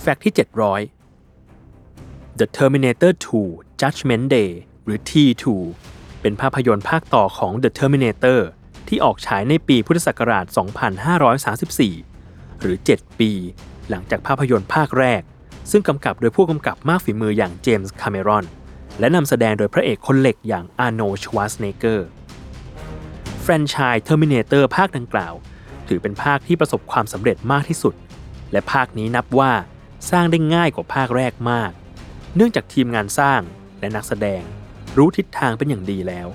Fact ที่ 700 The Terminator 2 Judgment Day หรือ T2 เป็นภาพยนตร์ภาคต่อของ The Terminator ที่ออกฉายในปีพุทธศักราช 2534 หรือ 7 ปี หลังจากภาพยนตร์ภาคแรก ซึ่งกำกับโดยผู้กำกับมากฝีมืออย่างเจมส์คาเมรอน และนำแสดงโดยพระเอกคนเหล็กอย่างอาร์โนชวาสเนเกอร์ แฟรนไชส์ Terminator ภาคดังกล่าว ถือเป็นภาคที่ประสบความสำเร็จมากที่สุด และภาคนี้นับว่า สร้างได้ง่ายกว่าภาคแรกมาก เนื่องจากทีมงานสร้างและนักแสดง รู้ทิศทางเป็นอย่างดีแล้ว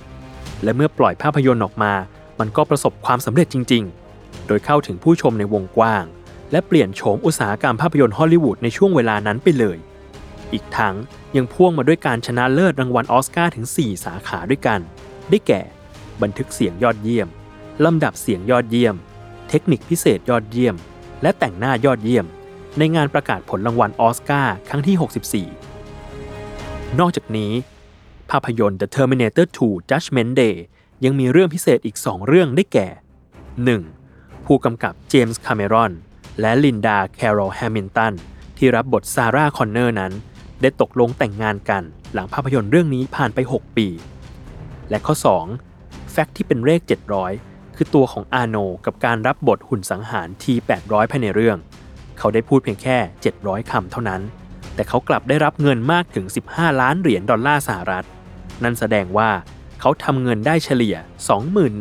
และเมื่อปล่อยภาพยนตร์ออกมา มันก็ประสบความสำเร็จจริง ๆ โดยเข้าถึงผู้ชมในวงกว้าง และเปลี่ยนโฉมอุตสาหกรรมภาพยนตร์ฮอลลีวูดในช่วงเวลานั้นไปเลย อีกทั้งยังพ่วงมาด้วยการชนะเลิศรางวัลออสการ์ถึง 4 สาขาด้วยกัน ได้แก่ บันทึกเสียงยอดเยี่ยม ลำดับเสียงยอดเยี่ยม เทคนิคพิเศษยอดเยี่ยม และแต่งหน้ายอดเยี่ยม ในงานประกาศผลรางวัลออสการ์ครั้งที่ 64 นอกจากนี้ ภาพยนตร์ The Terminator 2 Judgment Day ยังมีเรื่องพิเศษอีก 2 เรื่องได้แก่ 1. ผู้กำกับเจมส์คาเมรอนและลินดาแคโรลแฮมิลตันที่รับบทซาราห์ คอนเนอร์นั้น ได้ตกลงแต่งงานกันหลังภาพยนตร์เรื่องนี้ผ่านไป 6 ปี และข้อ 2 แฟกต์ที่เป็นเลข 700 คือตัวของอาโนกับการรับบทหุ่นสังหาร T800 ภายในเรื่อง เขาได้พูดเพียงแค่ 700 คำเท่านั้น แต่เขากลับได้รับเงินมากถึง 15 ล้านเหรียญดอลลาร์สหรัฐ นั่นแสดงว่าเขาทำเงินได้เฉลี่ย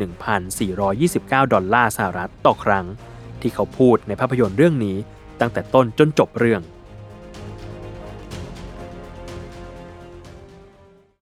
21,429 ดอลลาร์สหรัฐต่อครั้ง ที่เขาพูดในภาพยนตร์เรื่องนี้ตั้งแต่ต้นจนจบเรื่อง